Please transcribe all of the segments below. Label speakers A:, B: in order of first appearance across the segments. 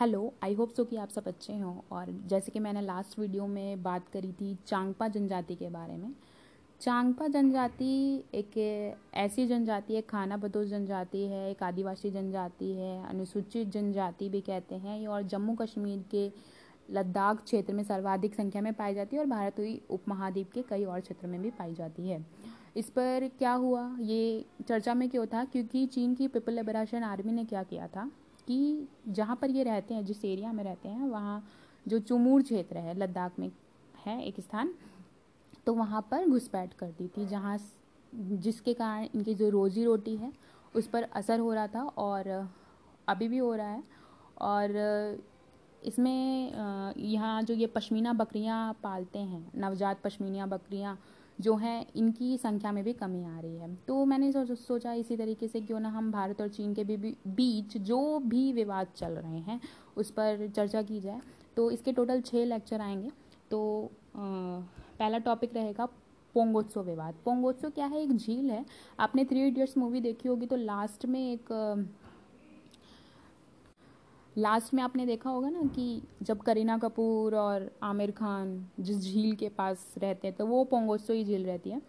A: Hello I hope so कि आप सब अच्छे हों। और जैसे कि मैंने लास्ट वीडियो में बात करी थी चांगपा जनजाति के बारे में। चांगपा जनजाति एक ऐसी जनजाति है, खाना बदोश जनजाति है, एक आदिवासी जनजाति है, अनुसूचित जनजाति भी कहते हैं। और जम्मू कश्मीर के लद्दाख क्षेत्र में सर्वाधिक संख्या में पाई जाती है और भारतीय उपमहाद्वीप के कई और क्षेत्रों में भी पाई जाती है। इस पर क्या हुआ? ये चर्चा में क्यों था? क्योंकि चीन की पीपल लिबरेशन आर्मी ने क्या किया था? कि जहाँ पर ये रहते हैं, जिस एरिया में रहते हैं, वहाँ जो चुमूर क्षेत्र है, लद्दाख में है एक स्थान तो वहाँ पर घुसपैठ कर दी थी, जहाँ जिसके कारण इनकी जो रोज़ी रोटी है, उस पर असर हो रहा था और अभी भी हो रहा है। और इसमें यहाँ जो ये पश्मीना बकरियाँ पालते हैं, नवजात पश्मीना बकरियाँ जो हैं, इनकी संख्या में भी कमी आ रही है। तो मैंने सोचा इसी तरीके से क्यों ना हम भारत और चीन के बीच जो भी विवाद चल रहे हैं, उस पर चर्चा की जाए। तो इसके टोटल छः लेक्चर आएँगे। तो पहला टॉपिक रहेगा पोंगोत्सव विवाद। पोंगोत्सव क्या है? एक झील है। आपने थ्री इडियट्स मूवी देखी होगी तो लास्ट में एक लास्ट में आपने देखा होगा ना कि जब करीना कपूर और आमिर खान जिस झील के पास रहते हैं तो वो पोंगोसो ही झील रहती है।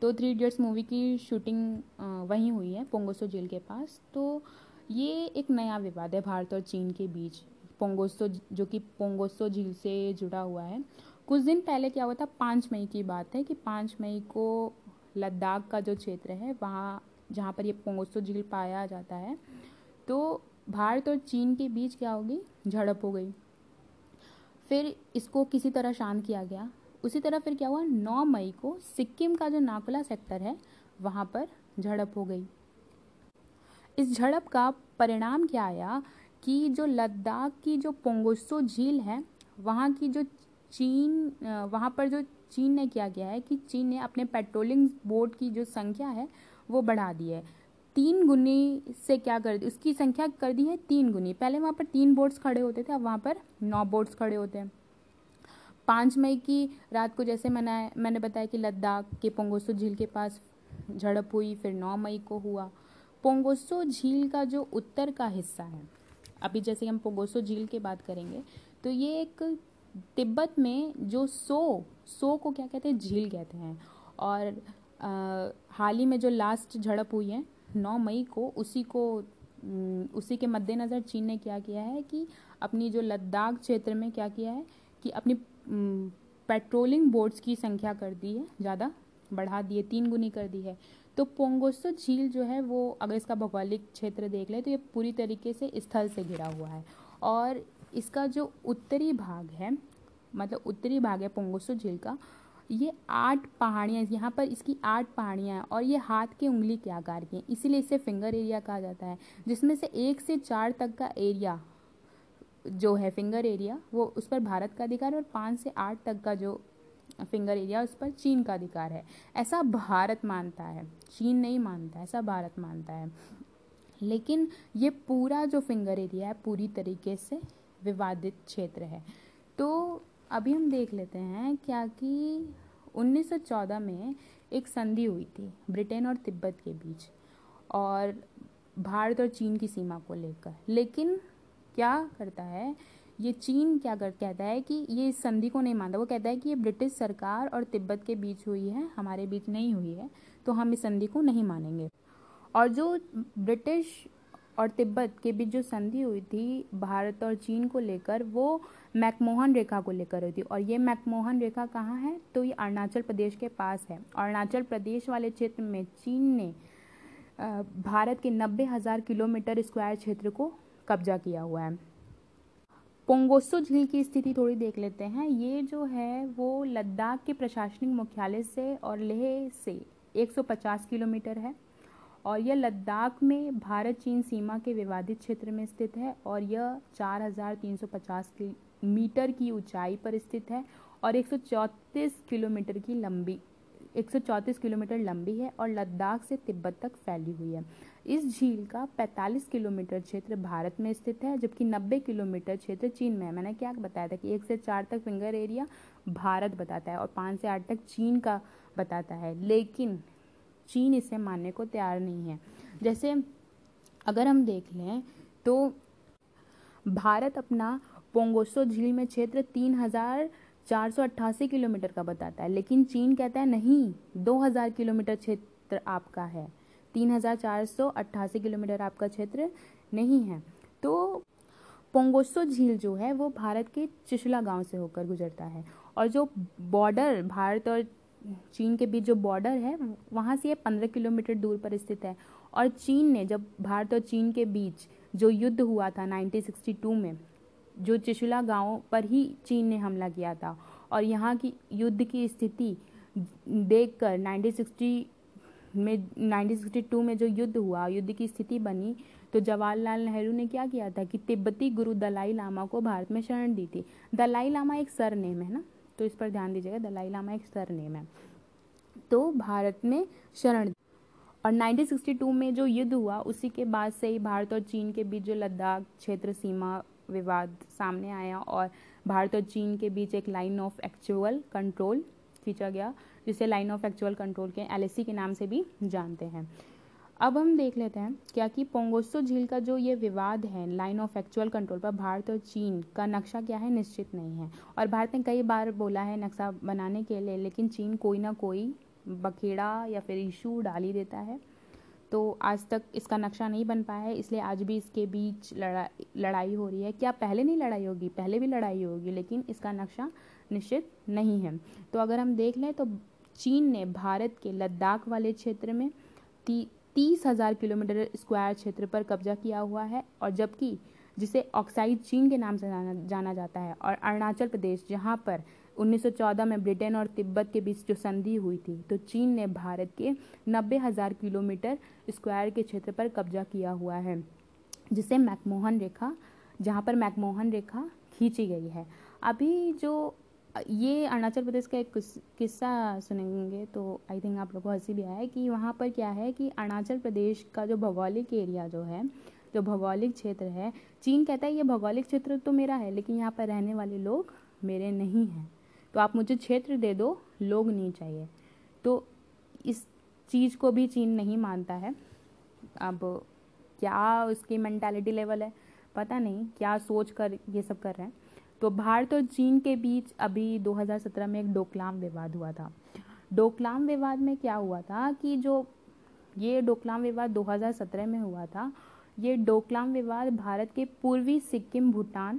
A: तो थ्री इडियट्स मूवी की शूटिंग वहीं हुई है, पोंगोसो झील के पास। तो ये एक नया विवाद है भारत और चीन के बीच। पोंगोसो जो कि पोंगोसो झील से जुड़ा हुआ है। कुछ दिन पहले क्या हुआ था, पाँच मई की बात है कि पाँच मई को लद्दाख का जो क्षेत्र है, वहाँ जहाँ पर ये पोंगोसो झील पाया जाता है तो भारत और चीन के बीच क्या होगी? झड़प हो गई। फिर इसको किसी तरह शांत किया गया। उसी तरह फिर क्या हुआ? 9 मई को सिक्किम का जो नाकुला सेक्टर है, वहाँ पर झड़प हो गई। इस झड़प का परिणाम क्या आया? कि जो लद्दाख की जो पोंगोसो झील है, वहाँ की जो चीन, वहाँ पर जो चीन ने क्या किया है कि चीन ने अपने पेट्रोलिंग बोट की जो संख्या है, वो बढ़ा दी है। तीन गुनी से क्या कर दी, उसकी संख्या कर दी है तीन गुनी। पहले वहाँ पर तीन बोर्ड्स खड़े होते थे, अब वहाँ पर नौ बोर्ड्स खड़े होते हैं। पाँच मई की रात को जैसे मनाया मैंने बताया कि लद्दाख के पोंगोसो झील के पास झड़प हुई, फिर नौ मई को हुआ। पोंगोसो झील का जो उत्तर का हिस्सा है, अभी जैसे हम पोंगोसो झील की बात करेंगे तो ये एक तिब्बत में जो सो सो को क्या कहते हैं, झील कहते हैं। और हाल ही में जो लास्ट झड़प हुई है नौ मई को उसी को उसी के मद्देनज़र चीन ने क्या किया है कि अपनी जो लद्दाख क्षेत्र में क्या किया है कि अपनी पेट्रोलिंग बोट्स की संख्या कर दी है, ज़्यादा बढ़ा दी है, तीन गुनी कर दी है। तो पोंगोसो झील जो है वो, अगर इसका भौगोलिक क्षेत्र देख ले तो ये पूरी तरीके से स्थल से घिरा हुआ है। और इसका जो उत्तरी भाग है मतलब उत्तरी भाग है पोंगोसो झील का ये आठ पहाड़ियाँ यहाँ पर इसकी आठ पहाड़ियाँ हैं और ये हाथ के उंगली के आकार की हैं। इसीलिए इसे फिंगर एरिया कहा जाता है। जिसमें से एक से चार तक का एरिया जो है फिंगर एरिया, वो उस पर भारत का अधिकार है और पाँच से आठ तक का जो फिंगर एरिया उस पर चीन का अधिकार है। ऐसा भारत मानता है। चीन नहीं मानता, ऐसा भारत मानता है। लेकिन ये पूरा जो फिंगर एरिया है, पूरी तरीके से विवादित क्षेत्र है। तो अभी हम देख लेते हैं क्या कि 1914 में एक संधि हुई थी, ब्रिटेन और तिब्बत के बीच, और भारत और चीन की सीमा को लेकर। लेकिन क्या करता है, ये चीन क्या कर, कहता है कि ये इस संधि को नहीं मानता। वो कहता है कि ये ब्रिटिश सरकार और तिब्बत के बीच हुई है, हमारे बीच नहीं हुई है तो हम इस संधि को नहीं मानेंगे। और जो ब्रिटिश और तिब्बत के बीच जो संधि हुई थी, भारत और चीन को लेकर, वो मैकमोहन रेखा को लेकर हुई थी। और ये मैकमोहन रेखा कहाँ है? तो ये अरुणाचल प्रदेश के पास है। अरुणाचल प्रदेश वाले क्षेत्र में चीन ने भारत के नब्बे हज़ार किलोमीटर स्क्वायर क्षेत्र को कब्जा किया हुआ है। पोंगोसो झील की स्थिति थोड़ी देख लेते हैं। ये जो है, वो लद्दाख के प्रशासनिक मुख्यालय से और लेह से 150 किलोमीटर है। और यह लद्दाख में भारत चीन सीमा के विवादित क्षेत्र में स्थित है और यह 4,350 मीटर की ऊंचाई पर स्थित है और 134 किलोमीटर की लंबी 134 किलोमीटर लंबी है और लद्दाख से तिब्बत तक फैली हुई है। इस झील का 45 किलोमीटर क्षेत्र भारत में स्थित है जबकि 90 किलोमीटर क्षेत्र चीन में है। मैंने क्या बताया था कि एक से चार तक फिंगर एरिया भारत बताता है और पाँच से आठ तक चीन का बताता है। लेकिन चीन इसे मानने को तैयार नहीं है। जैसे अगर हम देख लें तो भारत अपना पोंगोसो झील में क्षेत्र तीन हज़ार चार सौ अट्ठासी किलोमीटर का बताता है, लेकिन चीन कहता है, नहीं, दो हज़ार किलोमीटर क्षेत्र आपका है। तीन हज़ार चार सौ अट्ठासी किलोमीटर आपका क्षेत्र नहीं है। तो पोंगोसो झील जो है, वो भारत के चिशला गाँव से होकर गुजरता है। और जो बॉर्डर भारत और चीन के बीच जो बॉर्डर है, वहाँ से ये पंद्रह किलोमीटर दूर पर स्थित है। और चीन ने जब भारत और चीन के बीच जो युद्ध हुआ था 1962 में, जो चिशुला गाँव पर ही चीन ने हमला किया था, और यहाँ की युद्ध की स्थिति देखकर 1960 में 1962 में जो युद्ध हुआ, युद्ध की स्थिति बनी तो जवाहरलाल नेहरू ने क्या किया था कि तिब्बती गुरु दलाई लामा को भारत में शरण दी थी। दलाई लामा एक सर नेम है ना? तो इस पर ध्यान दीजिएगा, दलाई लामा एक सर नेम है। तो भारत में शरण और 1962 में जो युद्ध हुआ, उसी के बाद से ही भारत और चीन के बीच जो लद्दाख क्षेत्र सीमा विवाद सामने आया और भारत और चीन के बीच एक लाइन ऑफ़ एक्चुअल कंट्रोल खींचा गया, जिसे लाइन ऑफ़ एक्चुअल कंट्रोल के, एलएसी के नाम से भी जानते हैं। अब हम देख लेते हैं क्या कि पोंगोसो झील का जो ये विवाद है लाइन ऑफ़ एक्चुअल कंट्रोल पर भारत और चीन का नक्शा क्या है निश्चित नहीं है। और भारत ने कई बार बोला है नक्शा बनाने के लिए, लेकिन चीन कोई ना कोई बखेड़ा या फिर इशू डाल ही देता है। तो आज तक इसका नक्शा नहीं बन पाया है, इसलिए आज भी इसके बीच लड़ाई लड़ाई हो रही है। क्या पहले नहीं लड़ाई होगी? पहले भी लड़ाई होगी, लेकिन इसका नक्शा निश्चित नहीं है। तो अगर हम देख लें तो चीन ने भारत के लद्दाख वाले क्षेत्र में ती तीस हज़ार किलोमीटर स्क्वायर क्षेत्र पर कब्जा किया हुआ है और जबकि जिसे ऑक्साइड चीन के नाम से जाना जाना जाता है और अरुणाचल प्रदेश, जहाँ पर 1914 में ब्रिटेन और तिब्बत के बीच जो संधि हुई थी तो चीन ने भारत के नब्बे हज़ार किलोमीटर स्क्वायर के क्षेत्र पर कब्जा किया हुआ है, जिसे मैकमोहन रेखा, जहाँ पर मैकमोहन रेखा खींची गई है। अभी जो ये अरुणाचल प्रदेश का एक किस्सा सुनेंगे तो आई थिंक आप लोग को हँसी भी आया कि वहाँ पर क्या है कि अरुणाचल प्रदेश का जो भौगोलिक एरिया जो है, जो भौगोलिक क्षेत्र है, चीन कहता है ये भौगोलिक क्षेत्र तो मेरा है, लेकिन यहाँ पर रहने वाले लोग मेरे नहीं हैं। तो आप मुझे क्षेत्र दे दो, लोग नहीं चाहिए। तो इस चीज़ को भी चीन नहीं मानता है। अब क्या उसकी मैंटेलिटी लेवल है? पता नहीं, क्या सोच कर ये सब कर रहे हैं। तो भारत और चीन के बीच अभी 2017 में एक डोकलाम विवाद हुआ था। डोकलाम विवाद में क्या हुआ था कि जो ये डोकलाम विवाद 2017 में हुआ था, ये डोकलाम विवाद भारत के पूर्वी सिक्किम, भूटान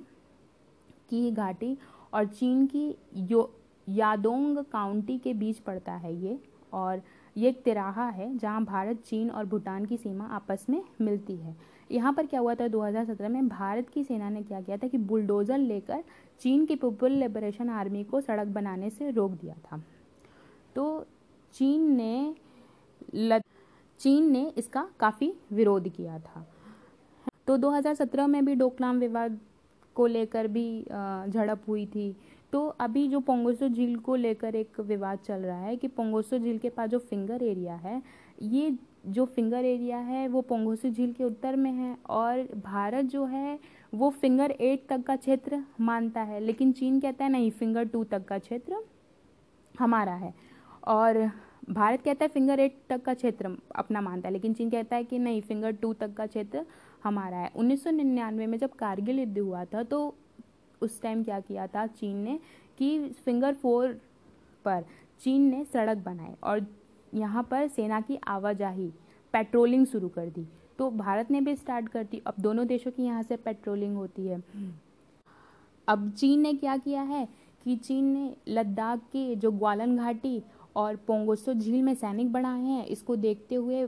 A: की घाटी और चीन की यो, यादोंग काउंटी के बीच पड़ता है ये और ये एक तिराहा है जहाँ भारत, चीन और भूटान की सीमा आपस में मिलती है। यहाँ पर क्या हुआ था 2017 में भारत की सेना ने क्या किया था कि बुलडोज़र लेकर चीन की पीपल लिबरेशन आर्मी को सड़क बनाने से रोक दिया था। तो चीन ने लद... चीन ने इसका काफ़ी विरोध किया था। तो 2017 में भी डोकलाम विवाद को लेकर भी झड़प हुई थी। तो अभी जो पोंगोसो झील को लेकर एक विवाद चल रहा है कि पोंगोसो झील के पास जो फिंगर एरिया है, ये जो फिंगर एरिया है, वो पोंगोसी झील के उत्तर में है और भारत जो है, वो फिंगर एट तक का क्षेत्र मानता है, लेकिन चीन कहता है, नहीं, फिंगर टू तक का क्षेत्र हमारा है। और भारत कहता है, फिंगर एट तक का क्षेत्र अपना मानता है। लेकिन चीन कहता है कि, नहीं, फिंगर टू तक का क्षेत्र हमारा है। 1999 में जब कारगिल युद्ध हुआ था तो उस टाइम क्या किया था चीन ने कि फिंगर फोर पर चीन ने सड़क बनाए और यहाँ पर सेना की आवाजाही पेट्रोलिंग शुरू कर दी। तो भारत ने भी स्टार्ट कर दी। अब दोनों देशों की यहाँ से पेट्रोलिंग होती है। अब चीन ने क्या किया है कि चीन ने लद्दाख के जो ग्वालन घाटी और पोंगोसो झील में सैनिक बढ़ाए हैं, इसको देखते हुए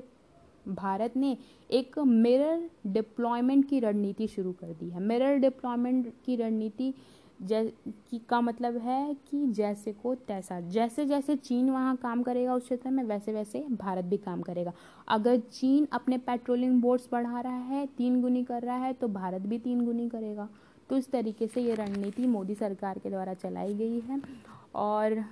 A: भारत ने एक मिरर डिप्लॉयमेंट की रणनीति शुरू कर दी है। मिरर डिप्लॉयमेंट की रणनीति की का मतलब है कि जैसे को तैसा, जैसे जैसे चीन वहाँ काम करेगा उस क्षेत्र में, वैसे वैसे भारत भी काम करेगा। अगर चीन अपने पेट्रोलिंग बोट्स बढ़ा रहा है, तीन गुनी कर रहा है तो भारत भी तीन गुनी करेगा। तो इस तरीके से ये रणनीति मोदी सरकार के द्वारा चलाई गई है। और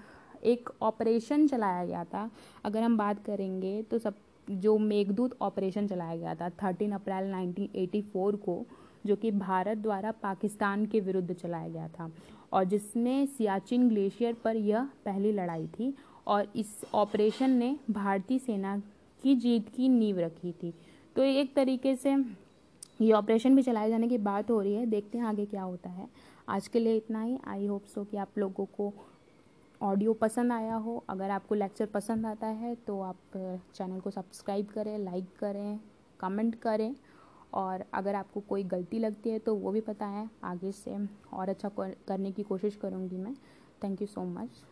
A: एक ऑपरेशन चलाया गया था। अगर हम बात करेंगे तो सब, जो मेघदूत ऑपरेशन चलाया गया था, थर्टीन अप्रैल 1984 को जो कि भारत द्वारा पाकिस्तान के विरुद्ध चलाया गया था और जिसमें सियाचिन ग्लेशियर पर यह पहली लड़ाई थी और इस ऑपरेशन ने भारतीय सेना की जीत की नींव रखी थी। तो एक तरीके से ये ऑपरेशन भी चलाए जाने की बात हो रही है। देखते हैं आगे क्या होता है। आज के लिए इतना ही। आई होप सो कि आप लोगों को ऑडियो पसंद आया हो। अगर आपको लेक्चर पसंद आता है तो आप चैनल को सब्सक्राइब करें लाइक करें कमेंट करें। और अगर आपको कोई गलती लगती है तो वो भी पता है। आगे से और अच्छा करने की कोशिश करूँगी मैं। Thank you so much